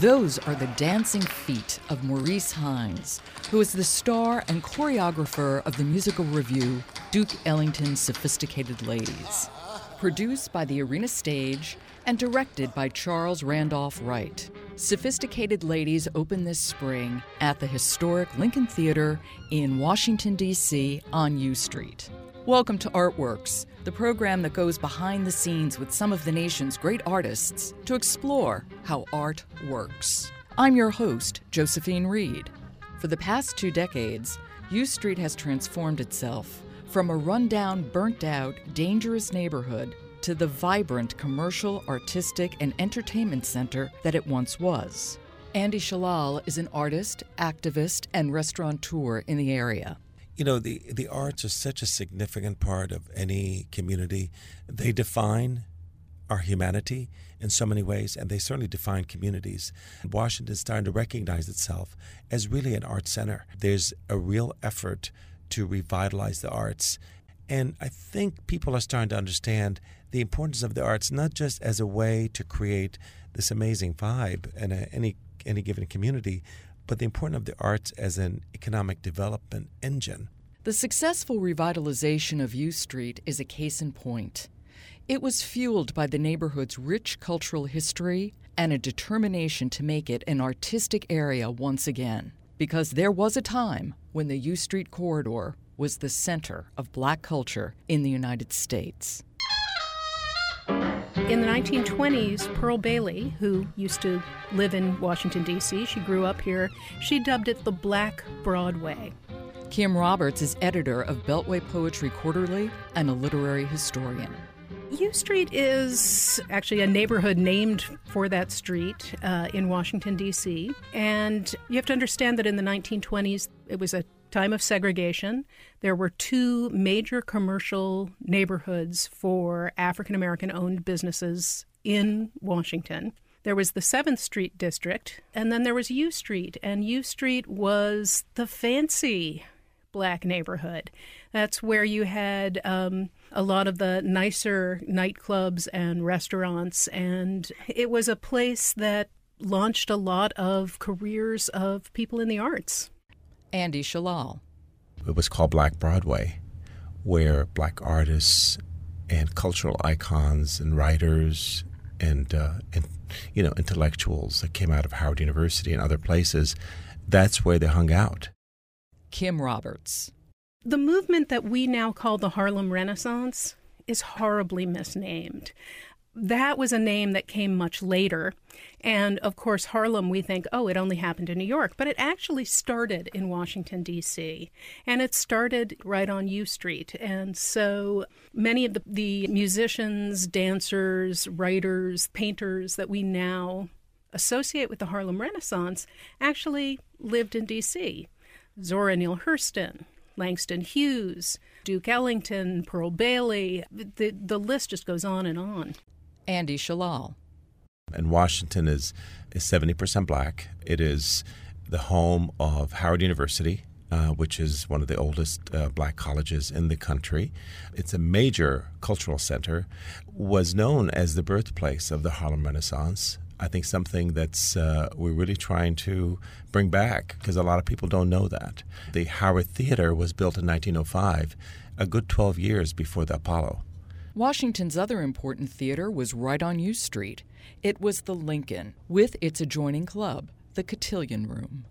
Those are the dancing feet of Maurice Hines, who is the star and choreographer of the musical revue Duke Ellington's Sophisticated Ladies. Produced by the Arena Stage and directed by Charles Randolph Wright. Sophisticated Ladies open this spring at the historic Lincoln Theater in Washington, D.C. on U Street. Welcome to Artworks, the program that goes behind the scenes with some of the nation's great artists to explore how art works. I'm your host, Josephine Reed. For the past two decades, U Street has transformed itself from a rundown, burnt out, dangerous neighborhood to the vibrant commercial, artistic, and entertainment center that it once was. Andy Shalal is an artist, activist, and restaurateur in the area. You know, the, the arts are such a significant part of any community. They define our humanity in so many ways, and they certainly define communities. Washington is starting to recognize itself as really an art center. There's a real effort to revitalize the arts. And I think people are starting to understand the importance of the arts, not just as a way to create this amazing vibe in a, any any given community, but the importance of the arts as an economic development engine. The successful revitalization of U Street is a case in point. It was fueled by the neighborhood's rich cultural history and a determination to make it an artistic area once again. Because there was a time when the U Street corridor was the center of black culture in the United States. In the 1920s, Pearl Bailey, who used to live in Washington, D.C., she grew up here, she dubbed it the Black Broadway. Kim Roberts is editor of Beltway Poetry Quarterly and a literary historian. U Street is actually a neighborhood named for that street uh, in Washington, D.C. And you have to understand that in the 1920s, it was a time of segregation. There were two major commercial neighborhoods for African American owned businesses in Washington. There was the 7th Street district, and then there was U Street. And U Street was the fancy black neighborhood. That's where you had um, a lot of the nicer nightclubs and restaurants, and it was a place that launched a lot of careers of people in the arts. Andy Shalal. It was called Black Broadway, where black artists and cultural icons and writers and, uh, and you know intellectuals that came out of Howard University and other places, that's where they hung out. Kim Roberts. The movement that we now call the Harlem Renaissance is horribly misnamed. That was a name that came much later. And of course, Harlem, we think, oh, it only happened in New York, but it actually started in Washington, D.C., and it started right on U Street. And so many of the, the musicians, dancers, writers, painters that we now associate with the Harlem Renaissance actually lived in D.C. Zora Neale Hurston, Langston Hughes, Duke Ellington, Pearl Bailey. The, the list just goes on and on. Andy Shalal. And Washington is, is 70% black. It is the home of Howard University, uh, which is one of the oldest uh, black colleges in the country. It's a major cultural center, was known as the birthplace of the Harlem Renaissance. I think something that's uh, we're really trying to bring back because a lot of people don't know that. The Howard Theater was built in 1905, a good 12 years before the Apollo. Washington's other important theater was right on U Street. It was the Lincoln, with its adjoining club, the Cotillion Room.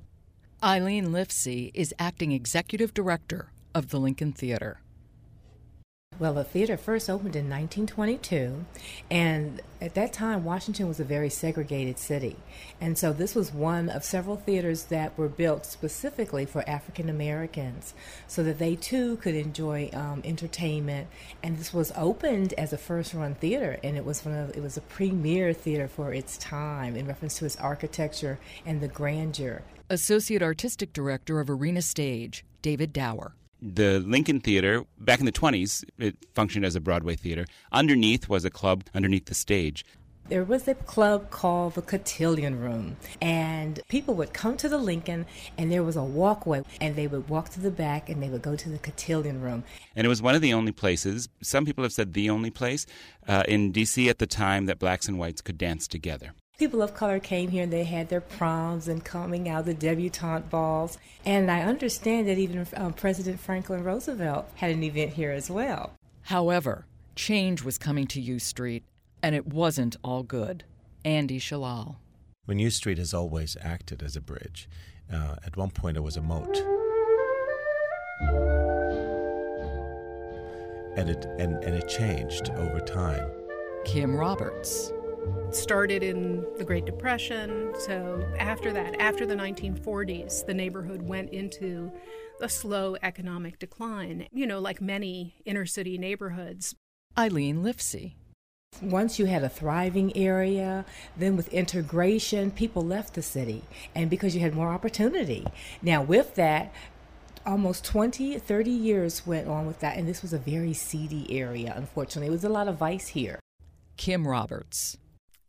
Eileen Lifsey is acting executive director of the Lincoln Theater. Well, the theater first opened in 1922, and at that time, Washington was a very segregated city. And so, this was one of several theaters that were built specifically for African Americans so that they too could enjoy um, entertainment. And this was opened as a first run theater, and it was, one of, it was a premier theater for its time in reference to its architecture and the grandeur. Associate Artistic Director of Arena Stage, David Dower the Lincoln Theater, back in the 20s, it functioned as a Broadway theater. Underneath was a club underneath the stage. There was a club called the Cotillion Room, and people would come to the Lincoln, and there was a walkway, and they would walk to the back, and they would go to the Cotillion Room. And it was one of the only places, some people have said the only place, uh, in D.C. at the time that blacks and whites could dance together. People of color came here and they had their proms and coming out the debutante balls. And I understand that even um, President Franklin Roosevelt had an event here as well. However, change was coming to U Street, and it wasn't all good. Andy Shalal. When U Street has always acted as a bridge, uh, at one point it was a moat. And it, and, and it changed over time. Kim Roberts. It started in the Great Depression. So after that, after the 1940s, the neighborhood went into a slow economic decline, you know, like many inner city neighborhoods. Eileen Lifsey. Once you had a thriving area, then with integration, people left the city, and because you had more opportunity. Now, with that, almost 20, 30 years went on with that, and this was a very seedy area, unfortunately. It was a lot of vice here. Kim Roberts.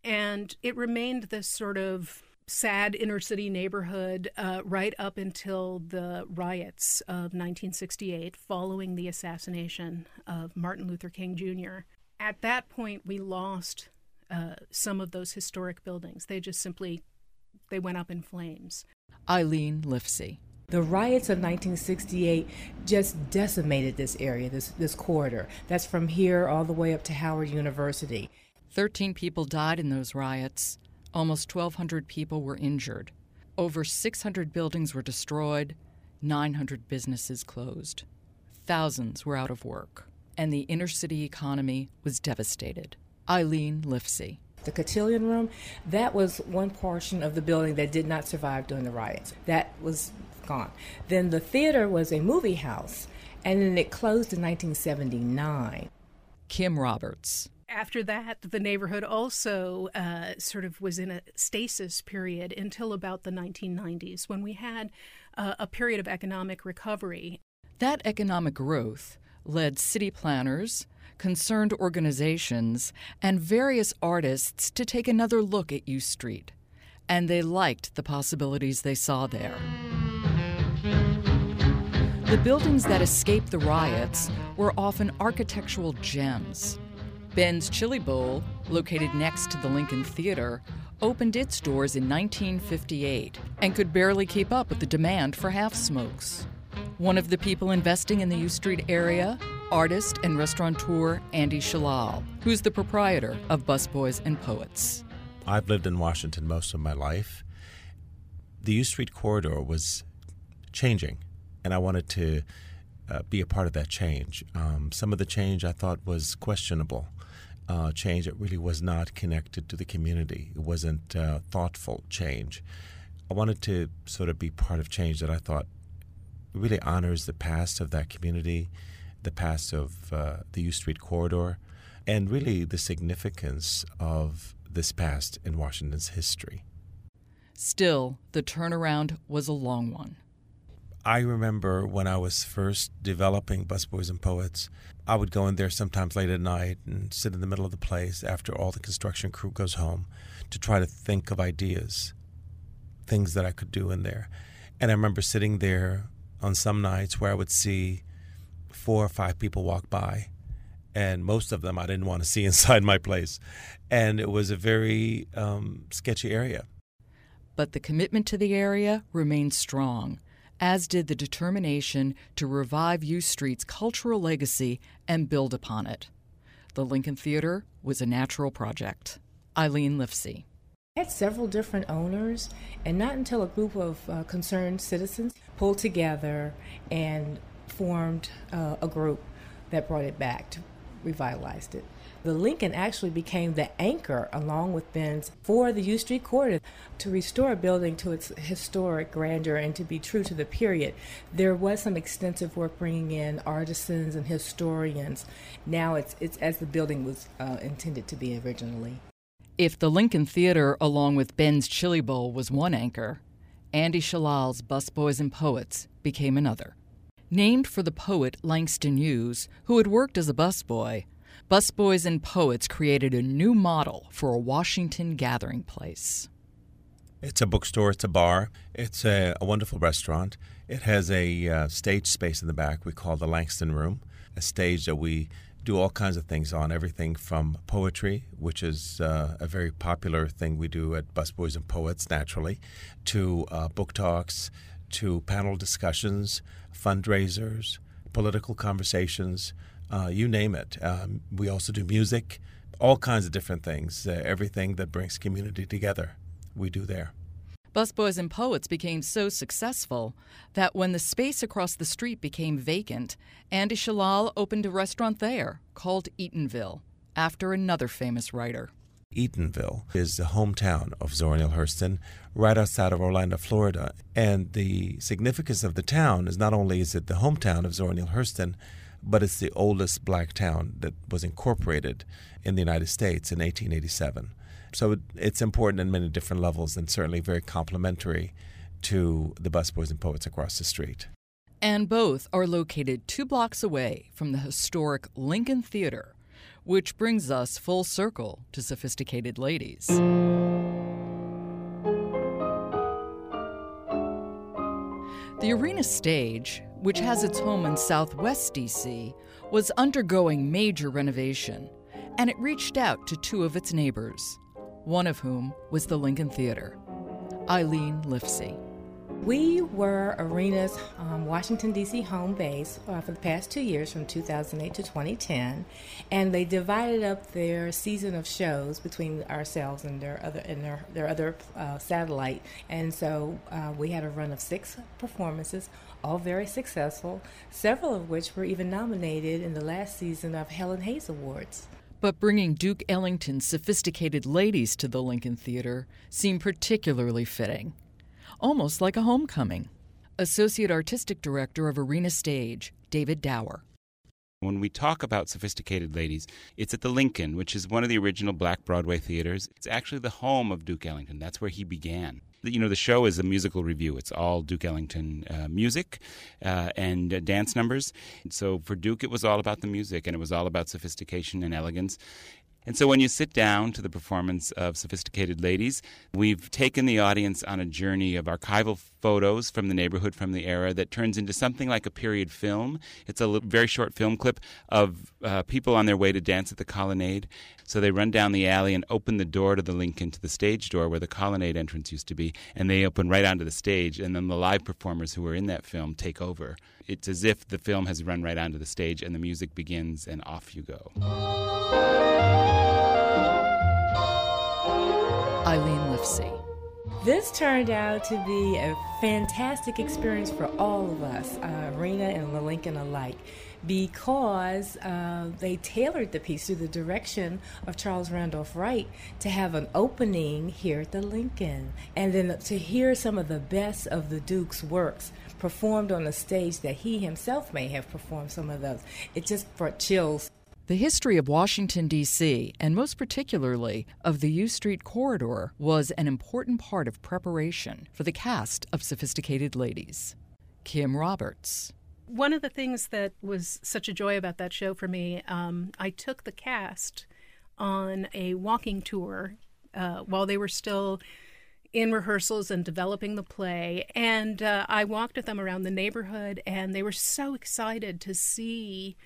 And it remained this sort of sad inner city neighborhood uh, right up until the riots of 1968 following the assassination of Martin Luther King Jr. At that point, we lost uh, some of those historic buildings. They just simply they went up in flames. Eileen Lifsey. The riots of 1968 just decimated this area, this, this corridor. That's from here all the way up to Howard University. 13 people died in those riots. Almost 1,200 people were injured. Over 600 buildings were destroyed. 900 businesses closed. Thousands were out of work. And the inner city economy was devastated. Eileen Lifsey. The cotillion room, that was one portion of the building that did not survive during the riots. That was gone. Then the theater was a movie house, and then it closed in 1979. Kim Roberts. After that, the neighborhood also uh, sort of was in a stasis period until about the 1990s when we had uh, a period of economic recovery. That economic growth led city planners, concerned organizations, and various artists to take another look at U Street. And they liked the possibilities they saw there. The buildings that escaped the riots were often architectural gems. Ben's Chili Bowl, located next to the Lincoln Theater, opened its doors in 1958 and could barely keep up with the demand for half smokes. One of the people investing in the U Street area, artist and restaurateur Andy Shalal, who's the proprietor of Busboys and Poets. I've lived in Washington most of my life. The U Street corridor was changing, and I wanted to uh, be a part of that change. Um, some of the change I thought was questionable. Uh, change that really was not connected to the community. It wasn't uh, thoughtful change. I wanted to sort of be part of change that I thought really honors the past of that community, the past of uh, the U Street corridor, and really the significance of this past in Washington's history. Still, the turnaround was a long one. I remember when I was first developing Busboys and Poets, I would go in there sometimes late at night and sit in the middle of the place after all the construction crew goes home to try to think of ideas, things that I could do in there. And I remember sitting there on some nights where I would see four or five people walk by, and most of them I didn't want to see inside my place. And it was a very um, sketchy area. But the commitment to the area remained strong as did the determination to revive U Street's cultural legacy and build upon it. The Lincoln Theater was a natural project. Eileen Lifsey. had several different owners, and not until a group of uh, concerned citizens pulled together and formed uh, a group that brought it back, to revitalized it. The Lincoln actually became the anchor, along with Ben's, for the U Street corridor to restore a building to its historic grandeur and to be true to the period. There was some extensive work bringing in artisans and historians. Now it's it's as the building was uh, intended to be originally. If the Lincoln Theater, along with Ben's Chili Bowl, was one anchor, Andy Shalal's Busboys and Poets became another. Named for the poet Langston Hughes, who had worked as a busboy, Busboys and Poets created a new model for a Washington gathering place. It's a bookstore, it's a bar, it's a, a wonderful restaurant. It has a uh, stage space in the back we call the Langston Room. a stage that we do all kinds of things on everything from poetry, which is uh, a very popular thing we do at Busboys and Poets naturally, to uh, book talks, to panel discussions, fundraisers, political conversations, uh, you name it. Um, we also do music, all kinds of different things, uh, everything that brings community together, we do there. Busboys and Poets became so successful that when the space across the street became vacant, Andy Shalal opened a restaurant there called Eatonville, after another famous writer. Eatonville is the hometown of Zora Neale Hurston, right outside of Orlando, Florida. And the significance of the town is not only is it the hometown of Zora Neale Hurston, but it's the oldest black town that was incorporated in the United States in 1887. So it's important in many different levels and certainly very complementary to the busboys and poets across the street. And both are located two blocks away from the historic Lincoln Theater, which brings us full circle to sophisticated ladies. The arena stage, which has its home in southwest DC, was undergoing major renovation, and it reached out to two of its neighbors, one of whom was the Lincoln Theater, Eileen Lifsey. We were Arena's um, Washington, D.C. home base uh, for the past two years, from 2008 to 2010, and they divided up their season of shows between ourselves and their other and their, their other uh, satellite. And so uh, we had a run of six performances, all very successful, several of which were even nominated in the last season of Helen Hayes Awards. But bringing Duke Ellington's sophisticated ladies to the Lincoln Theater seemed particularly fitting, almost like a homecoming. Associate Artistic Director of Arena Stage, David Dower. When we talk about sophisticated ladies, it's at the Lincoln, which is one of the original black Broadway theaters. It's actually the home of Duke Ellington. That's where he began you know the show is a musical revue. It's all Duke Ellington uh, music uh, and uh, dance numbers. So for Duke, it was all about the music, and it was all about sophistication and elegance. And so when you sit down to the performance of Sophisticated Ladies, we've taken the audience on a journey of archival photos from the neighborhood from the era that turns into something like a period film. It's a very short film clip of uh, people on their way to dance at the colonnade. So they run down the alley and open the door to the Lincoln, to the stage door where the colonnade entrance used to be, and they open right onto the stage. And then the live performers who are in that film take over. It's as if the film has run right onto the stage and the music begins, and off you go. Eileen Lifsey. This turned out to be a fantastic experience for all of us, uh, Arena and the Lincoln alike, because uh, they tailored the piece to the direction of Charles Randolph Wright to have an opening here at the Lincoln, and then to hear some of the best of the Duke's works performed on a stage that he himself may have performed some of those. It just brought chills the history of Washington, D.C., and most particularly of the U Street corridor, was an important part of preparation for the cast of Sophisticated Ladies. Kim Roberts. One of the things that was such a joy about that show for me, um, I took the cast on a walking tour uh, while they were still in rehearsals and developing the play. And uh, I walked with them around the neighborhood, and they were so excited to see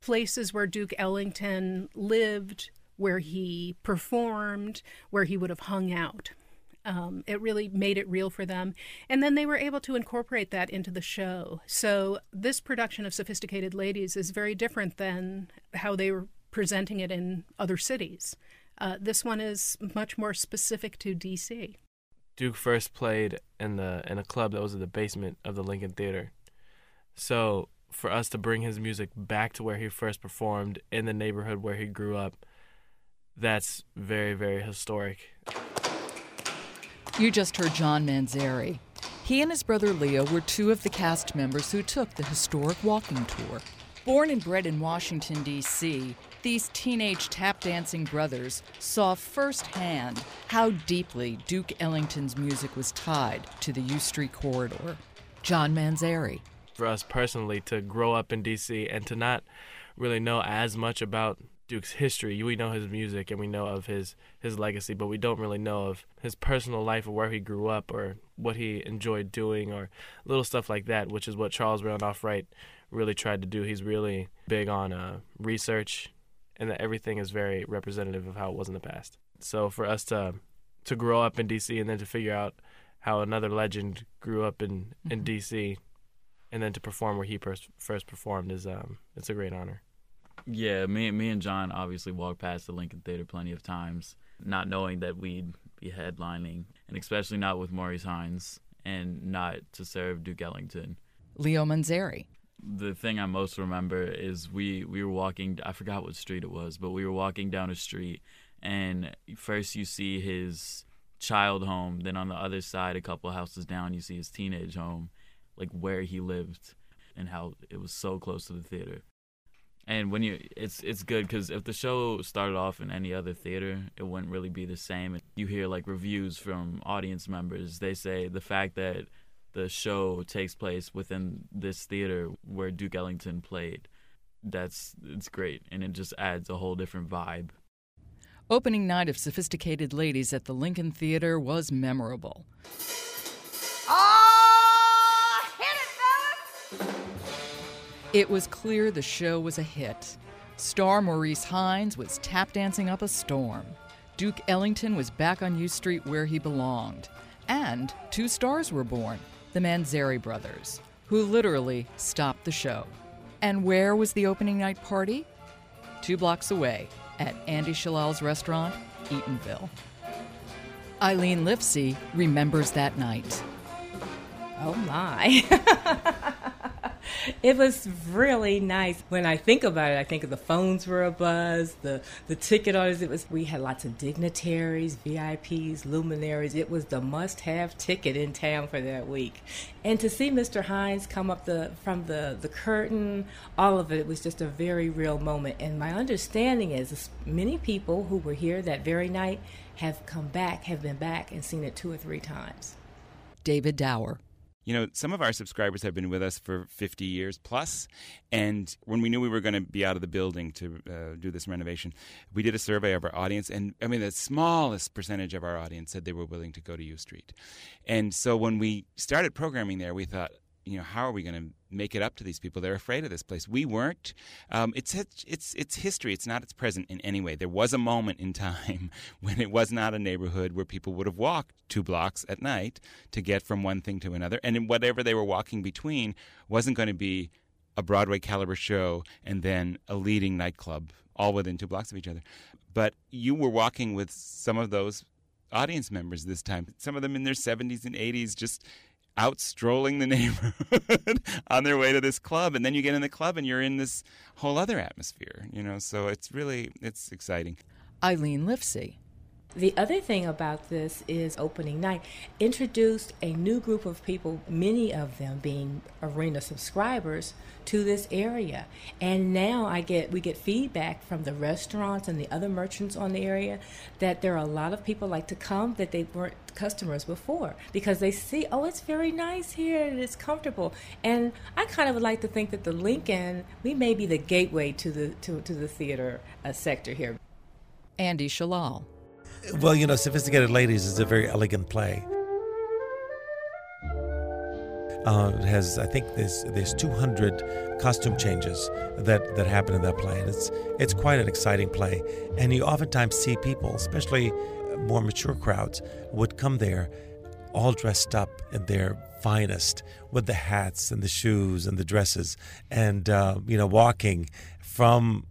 places where Duke Ellington lived, where he performed, where he would have hung out. Um, it really made it real for them. And then they were able to incorporate that into the show. So this production of Sophisticated Ladies is very different than how they were presenting it in other cities. Uh, this one is much more specific to DC. Duke first played in the in a club that was in the basement of the Lincoln Theater. So for us to bring his music back to where he first performed in the neighborhood where he grew up, that's very, very historic. You just heard John Manzari. He and his brother Leo were two of the cast members who took the historic walking tour. Born and bred in Washington, D.C., these teenage tap dancing brothers saw firsthand how deeply Duke Ellington's music was tied to the U Street corridor. John Manzari for us personally to grow up in DC and to not really know as much about Duke's history. We know his music and we know of his his legacy, but we don't really know of his personal life or where he grew up or what he enjoyed doing or little stuff like that, which is what Charles Randolph Wright really tried to do. He's really big on uh, research, and that everything is very representative of how it was in the past. So for us to to grow up in DC and then to figure out how another legend grew up in in Mhm. DC, and then to perform where he pers- first performed is um it's a great honor. Yeah, me, me and John obviously walked past the Lincoln Theater plenty of times, not knowing that we'd be headlining, and especially not with Maurice Hines and not to serve Duke Ellington. Leo Manzari. The thing I most remember is we, we were walking, I forgot what street it was, but we were walking down a street, and first you see his child home, then on the other side, a couple houses down, you see his teenage home, like where he lived and how it was so close to the theater. And when you, it's it's good because if the show started off in any other theater, it wouldn't really be the same. You hear like reviews from audience members. They say the fact that the show takes place within this theater where Duke Ellington played, that's it's great, and it just adds a whole different vibe. Opening night of Sophisticated Ladies at the Lincoln Theater was memorable. It was clear the show was a hit. Star Maurice Hines was tap dancing up a storm. Duke Ellington was back on U Street where he belonged. And two stars were born the Manzari brothers, who literally stopped the show. And where was the opening night party? Two blocks away at Andy Shalal's restaurant, Eatonville. Eileen Lifsey remembers that night. Oh my. it was really nice. When I think about it, I think of the phones were abuzz, the the ticket orders. It was we had lots of dignitaries, VIPs, luminaries. It was the must-have ticket in town for that week. And to see Mr. Hines come up the from the the curtain, all of it was just a very real moment. And my understanding is many people who were here that very night have come back, have been back and seen it two or three times. David Dower. You know, some of our subscribers have been with us for 50 years plus, and when we knew we were going to be out of the building to uh, do this renovation, we did a survey of our audience, and I mean, the smallest percentage of our audience said they were willing to go to U Street. And so when we started programming there, we thought, you know, how are we going to make it up to these people? They're afraid of this place. We weren't. Um, it's it's it's history. It's not its present in any way. There was a moment in time when it was not a neighborhood where people would have walked two blocks at night to get from one thing to another, and whatever they were walking between wasn't going to be a Broadway caliber show and then a leading nightclub all within two blocks of each other. But you were walking with some of those audience members this time. Some of them in their 70s and 80s, just out strolling the neighborhood on their way to this club and then you get in the club and you're in this whole other atmosphere you know so it's really it's exciting Eileen Lifsey. The other thing about this is opening night introduced a new group of people, many of them being arena subscribers to this area. And now I get we get feedback from the restaurants and the other merchants on the area that there are a lot of people like to come that they weren't customers before because they see, oh, it's very nice here and it's comfortable. And I kind of would like to think that the Lincoln, we may be the gateway to the to, to the theater uh, sector here. Andy Shalal. Well, you know, Sophisticated Ladies is a very elegant play. Uh, it has, I think, there's there's 200 costume changes that, that happen in that play, and it's it's quite an exciting play. And you oftentimes see people, especially more mature crowds, would come there, all dressed up in their finest, with the hats and the shoes and the dresses, and uh, you know, walking from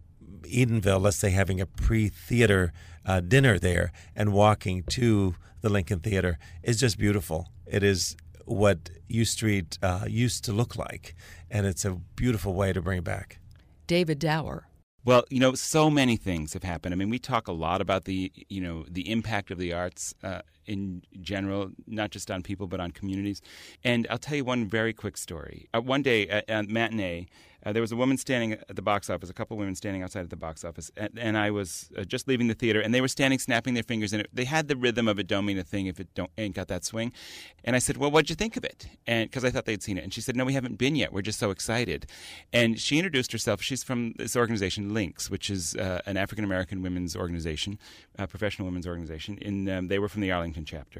Eatonville, let's say having a pre-theater uh, dinner there and walking to the Lincoln Theater is just beautiful. It is what U Street uh, used to look like, and it's a beautiful way to bring it back. David Dower. Well, you know, so many things have happened. I mean, we talk a lot about the, you know, the impact of the arts uh, in general, not just on people but on communities. And I'll tell you one very quick story. Uh, one day at, at matinee, uh, there was a woman standing at the box office, a couple of women standing outside of the box office, and, and I was uh, just leaving the theater, and they were standing, snapping their fingers, and it, they had the rhythm of it don't mean a thing if it don't ain't got that swing. And I said, "Well, what'd you think of it?" And because I thought they'd seen it, and she said, "No, we haven't been yet. We're just so excited." And she introduced herself. She's from this organization, Links, which is uh, an African American women's organization, a professional women's organization. And um, they were from the Arlington chapter.